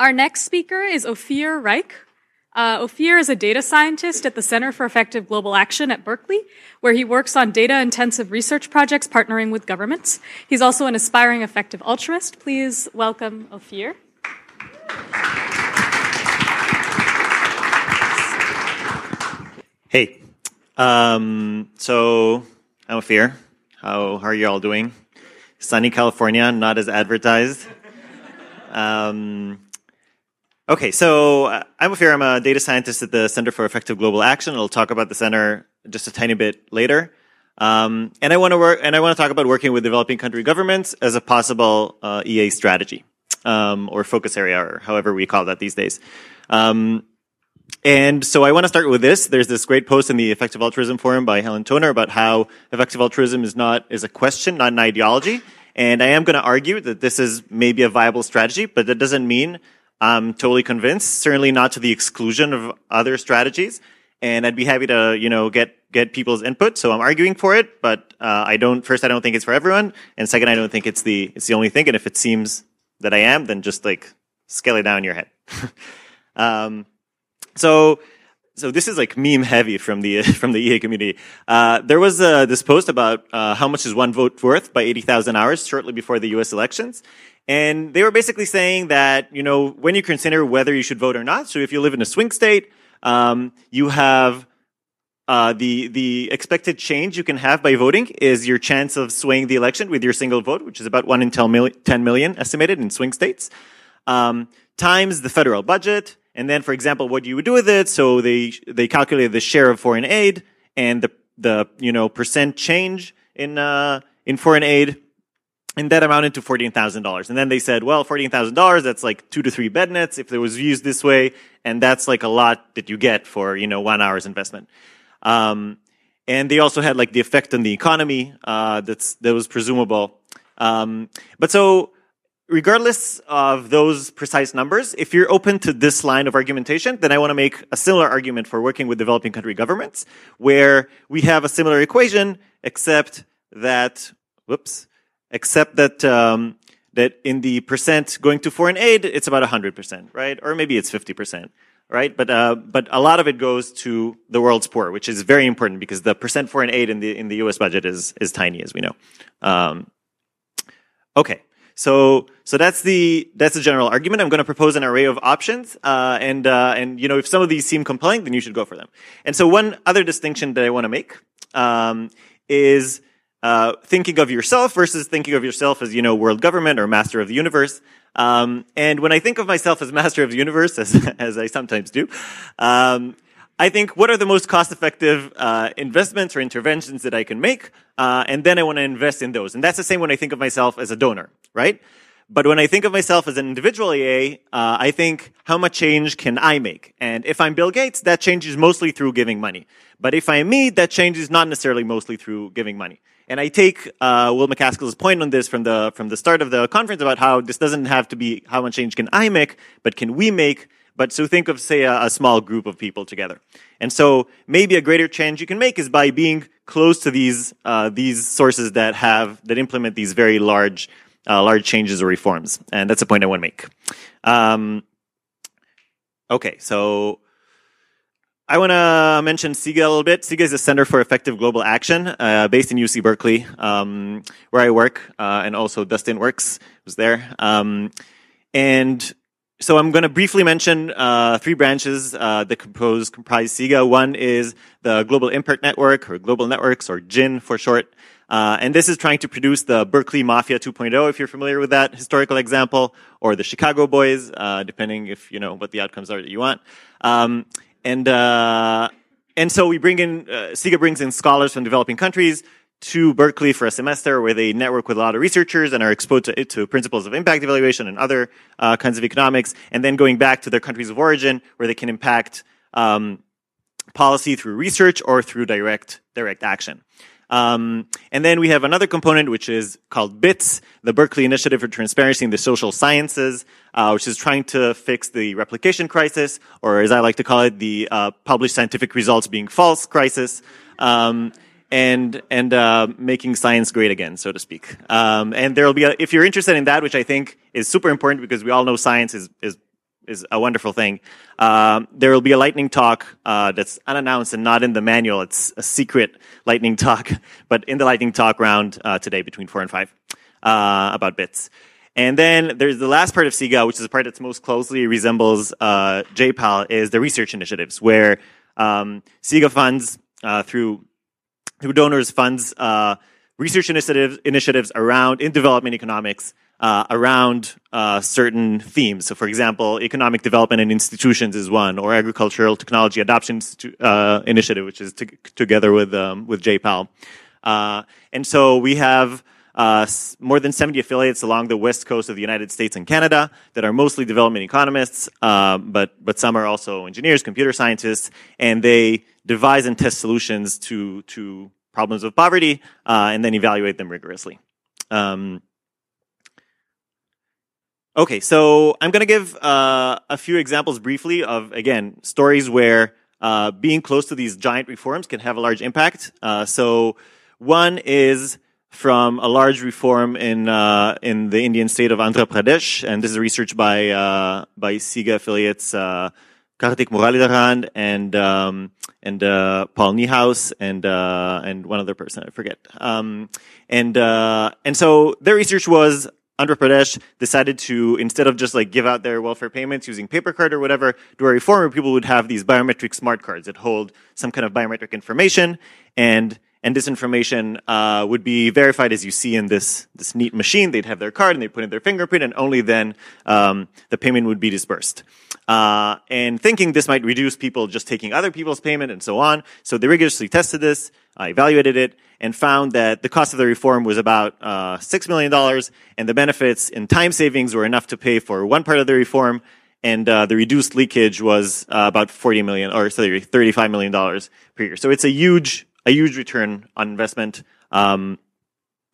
Our next speaker is Ophir Reich. Uh, Ophir is a data scientist at the Center for Effective Global Action at Berkeley, where he works on data intensive research projects partnering with governments. He's also an aspiring effective altruist. Please welcome Ophir. Hey, um, so I'm Ophir. How, how are you all doing? Sunny California, not as advertised. Um, okay, so uh, I'm Ophir. I'm a data scientist at the Center for Effective Global Action. I'll talk about the center just a tiny bit later. Um, and I want to work, and I want to talk about working with developing country governments as a possible uh, EA strategy, um, or focus area, or however we call that these days. Um, and so I want to start with this. There's this great post in the Effective Altruism Forum by Helen Toner about how effective altruism is not is a question, not an ideology. And I am going to argue that this is maybe a viable strategy, but that doesn't mean I'm totally convinced. Certainly not to the exclusion of other strategies. And I'd be happy to, you know, get get people's input. So I'm arguing for it, but uh, I don't. First, I don't think it's for everyone, and second, I don't think it's the it's the only thing. And if it seems that I am, then just like scale it down in your head. um, so so this is like meme heavy from the from the EA community. Uh, there was uh, this post about uh, how much is one vote worth by 80,000 hours shortly before the U.S. elections, and they were basically saying that you know when you consider whether you should vote or not. So if you live in a swing state, um, you have uh, the the expected change you can have by voting is your chance of swaying the election with your single vote, which is about one in 10 million, 10 million estimated in swing states, um, times the federal budget and then, for example, what you would do with it. So they, they calculated the share of foreign aid and the, the, you know, percent change in, uh, in foreign aid. And that amounted to $14,000. And then they said, well, $14,000, that's like two to three bed nets if it was used this way. And that's like a lot that you get for, you know, one hour's investment. Um, and they also had like the effect on the economy, uh, that's, that was presumable. Um, but so, regardless of those precise numbers, if you're open to this line of argumentation, then I want to make a similar argument for working with developing country governments, where we have a similar equation, except that, whoops, except that, um, that in the percent going to foreign aid, it's about 100%, right? Or maybe it's 50%, right? But, uh, but a lot of it goes to the world's poor, which is very important because the percent foreign aid in the, in the US budget is, is tiny, as we know. Um, okay. So, so that's the that's the general argument. I'm going to propose an array of options, uh, and uh, and you know if some of these seem compelling, then you should go for them. And so one other distinction that I want to make um, is uh, thinking of yourself versus thinking of yourself as you know world government or master of the universe. Um, and when I think of myself as master of the universe, as as I sometimes do. Um, I think what are the most cost effective uh, investments or interventions that I can make, uh, and then I want to invest in those. And that's the same when I think of myself as a donor, right? But when I think of myself as an individual EA, uh, I think how much change can I make? And if I'm Bill Gates, that change is mostly through giving money. But if I'm me, that change is not necessarily mostly through giving money. And I take uh, Will MacAskill's point on this from the from the start of the conference about how this doesn't have to be how much change can I make, but can we make but so think of, say, a, a, small group of people together. And so maybe a greater change you can make is by being close to these, uh, these sources that have, that implement these very large, uh, large changes or reforms. And that's a point I want to make. Um, okay, so I want to mention CEGA a little bit. CEGA is a Center for Effective Global Action, uh, based in UC Berkeley, um, where I work, uh, and also Dustin works, was there. Um, and so I'm going to briefly mention uh, three branches uh, that compose comprise CEGA. One is the Global Impact Network, or Global Networks, or GIN for short. Uh, and this is trying to produce the Berkeley Mafia 2.0, if you're familiar with that historical example, or the Chicago Boys, uh, depending if you know what the outcomes are that you want. Um, and uh, and so we bring in uh, CEGA brings in scholars from developing countries to Berkeley for a semester where they network with a lot of researchers and are exposed to, to principles of impact evaluation and other uh, kinds of economics, and then going back to their countries of origin where they can impact um, policy through research or through direct direct action. Um, and then we have another component which is called BITS, the Berkeley Initiative for Transparency in the Social Sciences, uh, which is trying to fix the replication crisis, or as I like to call it, the uh, published scientific results being false crisis. Um, and and uh, making science great again, so to speak. Um, and there will be, a, if you're interested in that, which I think is super important because we all know science is is is a wonderful thing. Um, there will be a lightning talk uh, that's unannounced and not in the manual. It's a secret lightning talk, but in the lightning talk round uh, today between four and five uh, about bits. And then there's the last part of CEGA, which is the part that most closely resembles uh, JPAL, is the research initiatives, where um, CEGA funds uh, through through donors funds uh, research initiatives initiatives around in development economics uh, around uh, certain themes. So, for example, economic development and institutions is one, or agricultural technology adoption uh, initiative, which is together with um, with JPAL. Uh, and so we have uh, more than 70 affiliates along the west coast of the United States and Canada that are mostly development economists, uh, but but some are also engineers, computer scientists, and they devise and test solutions to to problems of poverty and then evaluate them rigorously. Um, Okay, so I'm going to give uh, a few examples briefly of, again, stories where uh, being close to these giant reforms can have a large impact. Uh, so one is from a large reform in uh, in the Indian state of Andhra Pradesh, and this is research by uh, by CEGA affiliates uh, Kartik Muralidharan and um, and Paul Niehaus and and one other person I forget. Um, and and so their research was Andhra Pradesh decided to, instead of just like give out their welfare payments using paper card or whatever, do a reform where people would have these biometric smart cards that hold some kind of biometric information and and this information uh, would be verified as you see in this this neat machine. They'd have their card and they'd put in their fingerprint, and only then um, the payment would be disbursed. Uh, and thinking this might reduce people just taking other people's payment and so on, so they rigorously tested this, uh, evaluated it, and found that the cost of the reform was about uh, $6 million, and the benefits in time savings were enough to pay for one part of the reform, and uh, the reduced leakage was uh, about 40 million, or sorry, $35 million per year. So it's a huge, a huge return on investment. Um,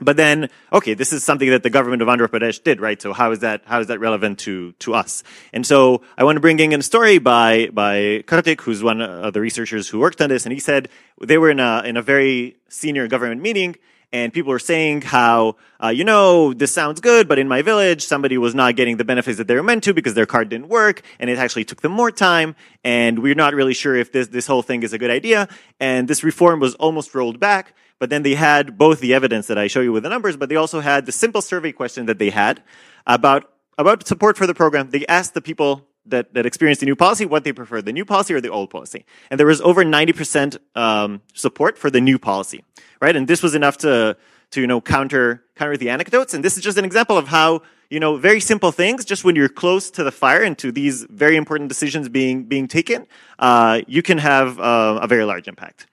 but then, okay, this is something that the government of Andhra Pradesh did, right? So how is that, how is that relevant to, to us? And so I want to bring in a story by, by Kartik, who's one of the researchers who worked on this. And he said they were in a, in a very senior government meeting and people were saying how, uh, you know, this sounds good, but in my village, somebody was not getting the benefits that they were meant to because their card didn't work, and it actually took them more time, and we're not really sure if this, this whole thing is a good idea, and this reform was almost rolled back, but then they had both the evidence that I show you with the numbers, but they also had the simple survey question that they had about, about support for the program. They asked the people that, that experienced the new policy what they preferred, the new policy or the old policy. And there was over 90% um, support for the new policy, right? And this was enough to, to, you know, counter, counter the anecdotes. And this is just an example of how, you know, very simple things, just when you're close to the fire and to these very important decisions being, being taken, uh, you can have uh, a very large impact.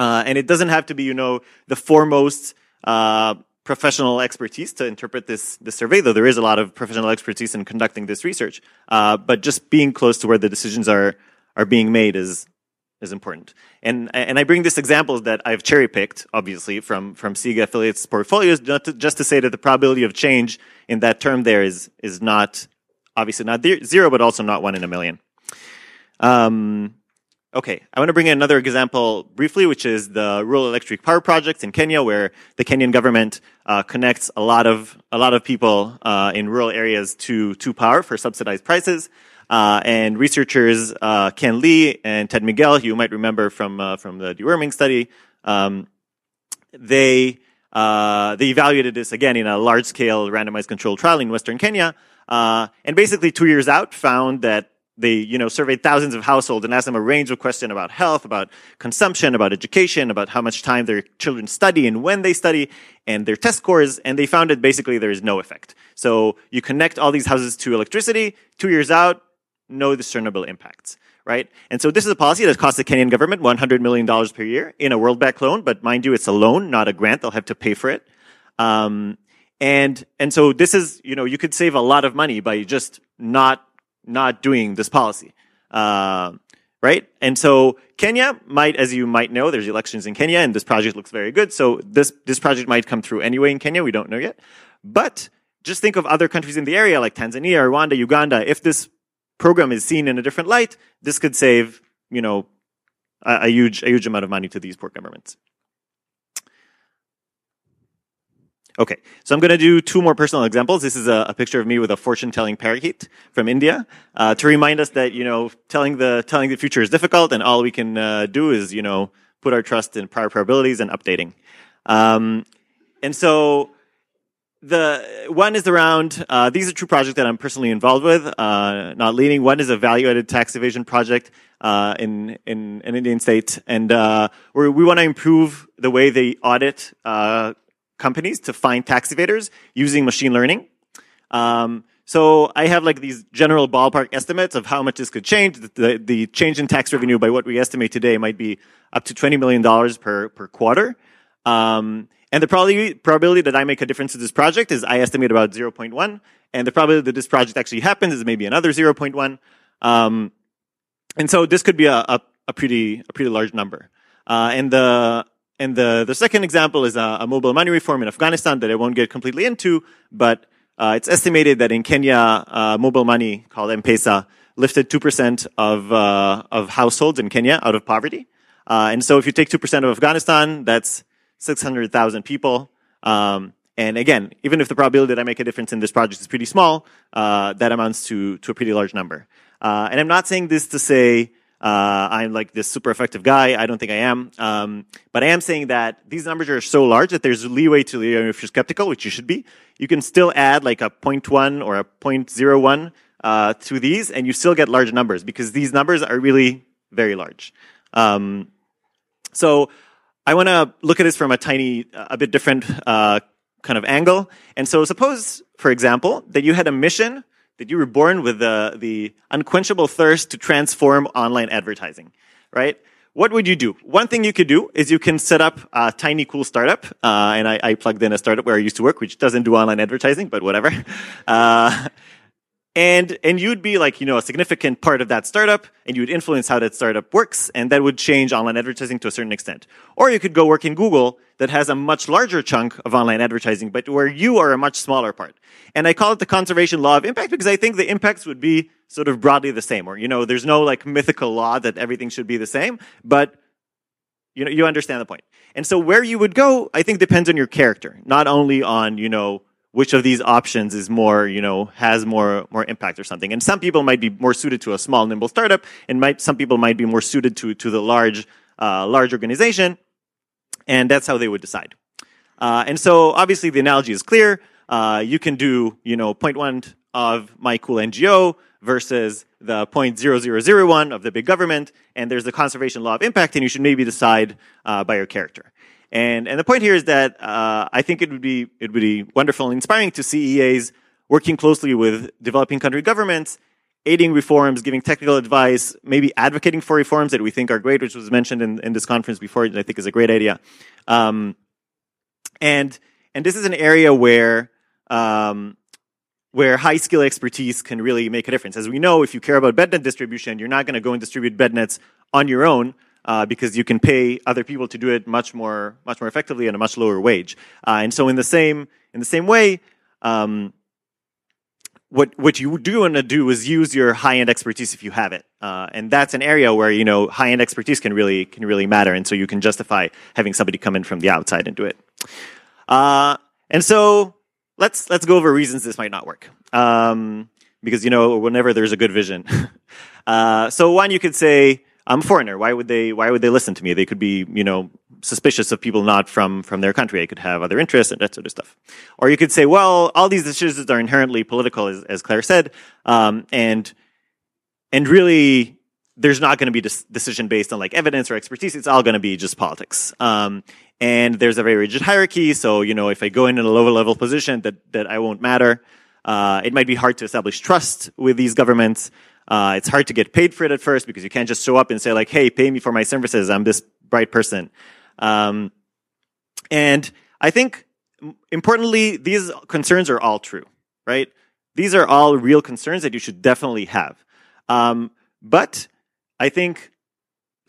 Uh, and it doesn't have to be, you know, the foremost uh, professional expertise to interpret this, this survey, though there is a lot of professional expertise in conducting this research. Uh, but just being close to where the decisions are are being made is is important. And and I bring this example that I've cherry picked, obviously, from from CEGA affiliates portfolios, to, just to say that the probability of change in that term there is is not obviously not zero, but also not one in a million. Um, Okay, I want to bring in another example briefly, which is the rural electric power project in Kenya, where the Kenyan government uh, connects a lot of a lot of people uh, in rural areas to to power for subsidized prices. Uh, and researchers uh, Ken Lee and Ted Miguel, who you might remember from uh, from the deworming study, um, they uh, they evaluated this again in a large scale randomized controlled trial in Western Kenya, and basically two years out found that they, you know, surveyed thousands of households and asked them a range of questions about health, about consumption, about education, about how much time their children study and when they study, and their test scores, and they found that basically there is no effect. So you connect all these houses to electricity, two years out, no discernible impacts, right? And so this is a policy that costs the Kenyan government $100 million per year in a World Bank loan, but mind you, it's a loan, not a grant. They'll have to pay for it. Um, and, and so this is, you know, you could save a lot of money by just not not doing this policy. Uh, right? And so Kenya might, as you might know, there's elections in Kenya and this project looks very good. So this, this project might come through anyway in Kenya. We don't know yet. But just think of other countries in the area like Tanzania, Rwanda, Uganda. If this program is seen in a different light, this could save, you know, a, a huge, a huge amount of money to these poor governments. Okay, so I'm going to do two more personal examples. This is a, a picture of me with a fortune-telling parakeet from India uh, to remind us that you know telling the telling the future is difficult, and all we can uh, do is you know put our trust in prior probabilities and updating. Um, and so the one is around uh, these are two projects that I'm personally involved with, uh, not leading. One is a value-added tax evasion project uh, in in an Indian state, and uh, where we want to improve the way they audit uh, companies to find tax evaders using machine learning. Um, so I have like these general ballpark estimates of how much this could change. The, the change in tax revenue by what we estimate today might be up to twenty million dollars per per quarter. Um, and the probability, probability that I make a difference to this project is I estimate about 0.1. And the probability that this project actually happens is maybe another 0.1. Um, and so this could be a, a, a, pretty, a pretty large number. Uh, and the, and the, the second example is a, a, mobile money reform in Afghanistan that I won't get completely into, but uh, it's estimated that in Kenya, uh, mobile money called M-Pesa lifted 2% of, uh, of households in Kenya out of poverty. Uh, and so if you take 2% of Afghanistan, that's 600,000 people. Um, and again, even if the probability that I make a difference in this project is pretty small, uh, that amounts to, to a pretty large number. Uh, and I'm not saying this to say uh, I'm like this super effective guy. I don't think I am. Um, but I am saying that these numbers are so large that there's leeway to, you know, if you're skeptical, which you should be, you can still add like a 0.1 or a 0.01 uh, to these, and you still get large numbers because these numbers are really very large. Um, so I want to look at this from a tiny, a bit different uh, kind of angle. And so, suppose, for example, that you had a mission that you were born with the, the unquenchable thirst to transform online advertising, right? What would you do? One thing you could do is you can set up a tiny, cool startup. Uh, and I, I, plugged in a startup where I used to work, which doesn't do online advertising, but whatever. Uh, and and you'd be like you know a significant part of that startup and you would influence how that startup works and that would change online advertising to a certain extent. Or you could go work in google that has a much larger chunk of online advertising but where you are a much smaller part. And i call it the conservation law of impact because i think the impacts would be sort of broadly the same or you know there's no like mythical law that everything should be the same but you know you understand the point. And so where you would go i think depends on your character not only on you know which of these options is more, you know, has more more impact or something. And some people might be more suited to a small, nimble startup, and might some people might be more suited to to the large uh, large organization, and that's how they would decide. Uh, and so, obviously, the analogy is clear. Uh, you can do, you know, 0.1 of my cool NGO versus the 0.0001 of the big government, and there's the conservation law of impact, and you should maybe decide uh, by your character. And, and the point here is that uh, I think it would be it would be wonderful and inspiring to see EAs working closely with developing country governments, aiding reforms, giving technical advice, maybe advocating for reforms that we think are great, which was mentioned in, in this conference before, and I think is a great idea. Um, and and this is an area where um, where high skill expertise can really make a difference. As we know, if you care about bednet distribution, you're not going to go and distribute bednets on your own uh, because you can pay other people to do it much more much more effectively at a much lower wage. Uh, and so in the same in the same way, um, what what you do want to do is use your high end expertise if you have it, uh, and that's an area where you know high end expertise can really can really matter, and so you can justify having somebody come in from the outside and do it. Uh, and so let's let's go over reasons this might not work. Um, because you know whenever there's a good vision. Uh, so one you could say I'm a foreigner. Why would they? Why would they listen to me? They could be, you know, suspicious of people not from from their country. I could have other interests and that sort of stuff. Or you could say, well, all these decisions are inherently political, as, as Claire said, um, and and really, there's not going to be a decision based on like evidence or expertise. It's all going to be just politics. Um, and there's a very rigid hierarchy. So you know, if I go in a lower level position, that that I won't matter. Uh, it might be hard to establish trust with these governments. Uh, it's hard to get paid for it at first because you can't just show up and say like, "Hey, pay me for my services. I'm this bright person." Um, and I think importantly, these concerns are all true, right? These are all real concerns that you should definitely have. Um, but I think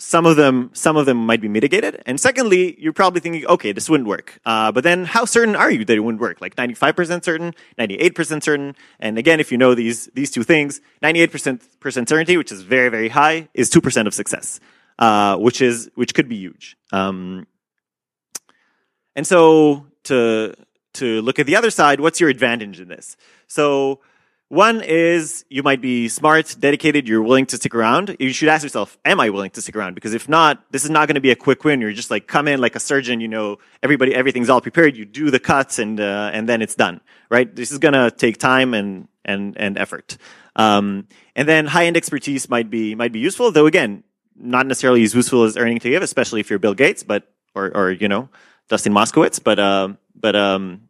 some of them some of them might be mitigated. And secondly you're probably thinking okay this wouldn't work. Uh, but then how certain are you that it wouldn't work? Like 95% certain 98% certain. And again if you know these these two things 98% certainty which is very very high is 2% of success uh, which is which could be huge. Um, and so to to look at the other side, what's your advantage in this? So one is you might be smart, dedicated, you're willing to stick around. You should ask yourself, am I willing to stick around? Because if not, this is not going to be a quick win. You're just like come in like a surgeon, you know, everybody, everything's all prepared. You do the cuts and, uh, and then it's done, right? This is going to take time and, and, and effort. Um, and then high end expertise might be, might be useful, though again, not necessarily as useful as earning to give, especially if you're Bill Gates, but, or, or, you know, Dustin Moskovitz, but, um, but, um,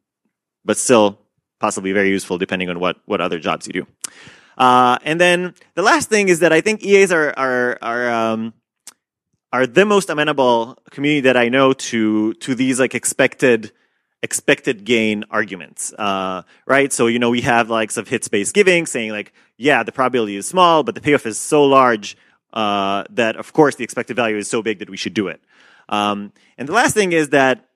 but still possibly very useful depending on what, what other jobs you do. Uh, and then the last thing is that I think EAs are, are, are, um, are the most amenable community that I know to, to these like expected, expected gain arguments, uh, right? So, you know, we have like some hits-based giving saying like, yeah, the probability is small, but the payoff is so large, uh, that of course the expected value is so big that we should do it. Um, and the last thing is that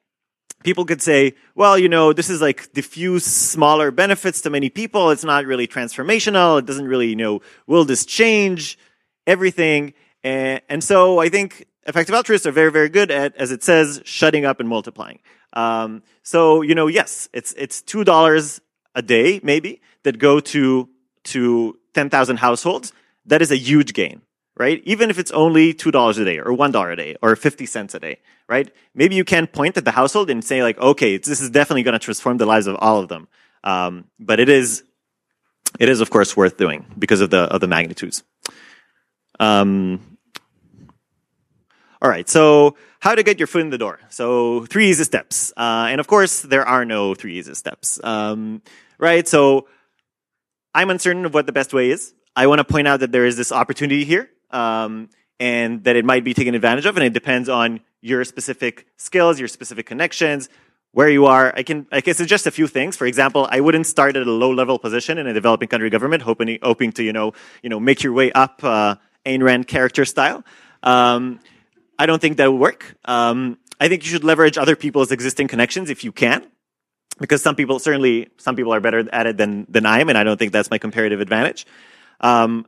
people could say, well, you know, this is like diffuse smaller benefits to many people. It's not really transformational. It doesn't really, you know, will this change everything? And, and so I think effective altruists are very, very good at, as it says, shutting up and multiplying. Um, so, you know, yes, it's, it's $2 a day, maybe, that go to, to 10,000 households. That is a huge gain right? Even if it's only $2 a day or $1 a day or 50 cents a day, right? Maybe you can point at the household and say like, okay, this is definitely going to transform the lives of all of them. Um, but it is, it is of course worth doing because of the, of the magnitudes. Um, all right. So how to get your foot in the door. So three easy steps. Uh, and of course there are no three easy steps. Um, right. So I'm uncertain of what the best way is. I want to point out that there is this opportunity here um, and that it might be taken advantage of, and it depends on your specific skills, your specific connections, where you are. I can I can suggest a few things. For example, I wouldn't start at a low level position in a developing country government, hoping hoping to you know you know make your way up uh, Ayn Rand character style. Um, I don't think that would work. Um, I think you should leverage other people's existing connections if you can, because some people certainly some people are better at it than than I am, and I don't think that's my comparative advantage. Um,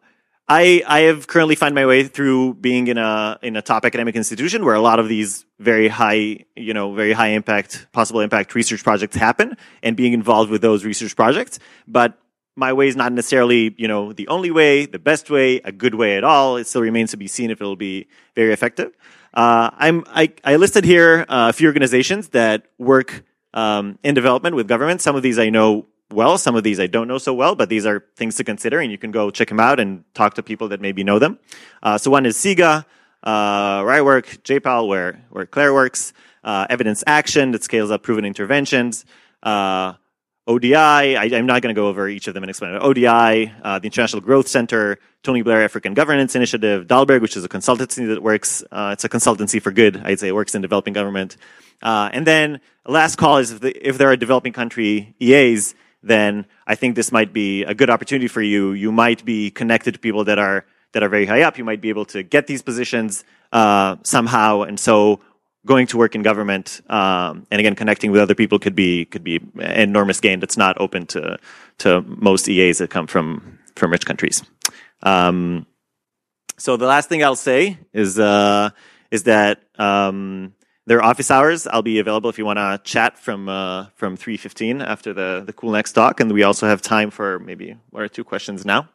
I, I have currently found my way through being in a in a top academic institution where a lot of these very high you know very high impact possible impact research projects happen and being involved with those research projects. But my way is not necessarily you know the only way the best way a good way at all. It still remains to be seen if it'll be very effective. Uh, I'm I, I listed here uh, a few organizations that work um, in development with government. Some of these I know well. Some of these I don't know so well, but these are things to consider, and you can go check them out and talk to people that maybe know them. Uh, so one is CEGA, uh, where I work, JPAL, where where Claire works, uh, Evidence Action that scales up proven interventions. Uh, ODI, I, am not going to go over each of them and explain it. ODI, uh, the International Growth Center, Tony Blair African Governance Initiative, Dalberg, which is a consultancy that works, uh, it's a consultancy for good, I'd say it works in developing government. Uh, and then last call is if, the, if there are developing country EAs then I think this might be a good opportunity for you. You might be connected to people that are that are very high up. You might be able to get these positions uh, somehow, and so going to work in government um, and again connecting with other people could be could be an enormous gain that's not open to to most EAs that come from from rich countries. Um, so the last thing I'll say is uh, is that um, their office hours. I'll be available if you want to chat from uh, from three fifteen after the the cool next talk, and we also have time for maybe one or two questions now.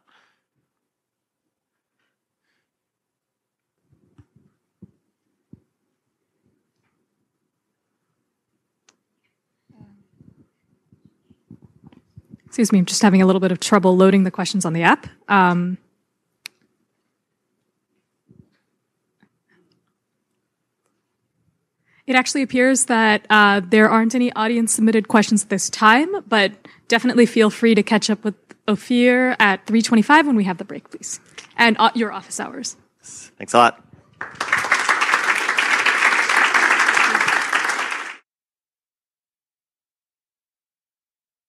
Excuse me, I'm just having a little bit of trouble loading the questions on the app. Um, It actually appears that uh, there aren't any audience submitted questions at this time, but definitely feel free to catch up with Ophir at 325 when we have the break, please. And uh, your office hours. Thanks a lot.